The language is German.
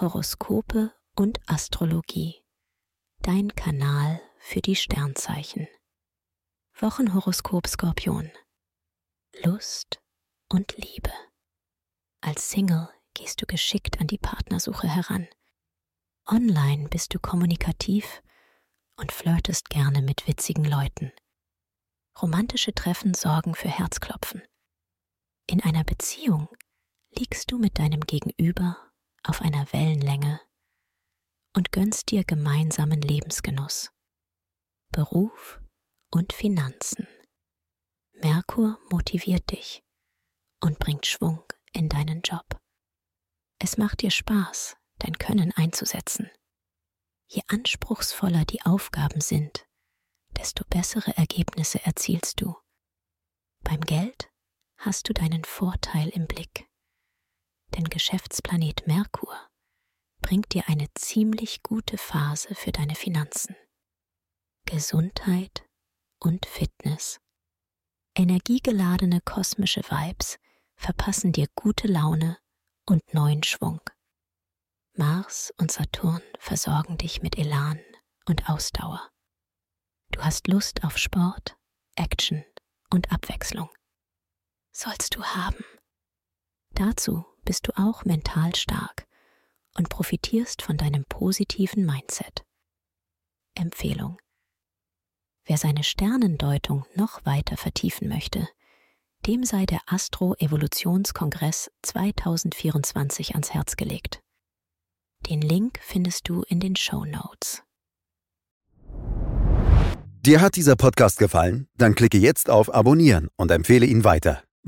Horoskope und Astrologie. Dein Kanal für die Sternzeichen. Wochenhoroskop Skorpion. Lust und Liebe. Als Single gehst du geschickt an die Partnersuche heran. Online bist du kommunikativ und flirtest gerne mit witzigen Leuten. Romantische Treffen sorgen für Herzklopfen. In einer Beziehung liegst du mit deinem Gegenüber auf einer Wellenlänge und gönnst dir gemeinsamen Lebensgenuss. Beruf und Finanzen. Merkur motiviert dich und bringt Schwung in deinen Job. Es macht dir Spaß, dein Können einzusetzen. Je anspruchsvoller die Aufgaben sind, desto bessere Ergebnisse erzielst du. Beim Geld hast du deinen Vorteil im Blick. Denn Geschäftsplanet Merkur bringt dir eine ziemlich gute Phase für deine Finanzen. Gesundheit und Fitness. Energiegeladene kosmische Vibes verpassen dir gute Laune und neuen Schwung. Mars und Saturn versorgen dich mit Elan und Ausdauer. Du hast Lust auf Sport, Action und Abwechslung. Sollst du haben. Dazu bist du auch mental stark und profitierst von deinem positiven Mindset. Empfehlung. Wer seine Sternendeutung noch weiter vertiefen möchte, dem sei der Astro-Evolutionskongress 2024 ans Herz gelegt. Den Link findest du in den Show Notes. Dir hat dieser Podcast gefallen? Dann klicke jetzt auf Abonnieren und empfehle ihn weiter.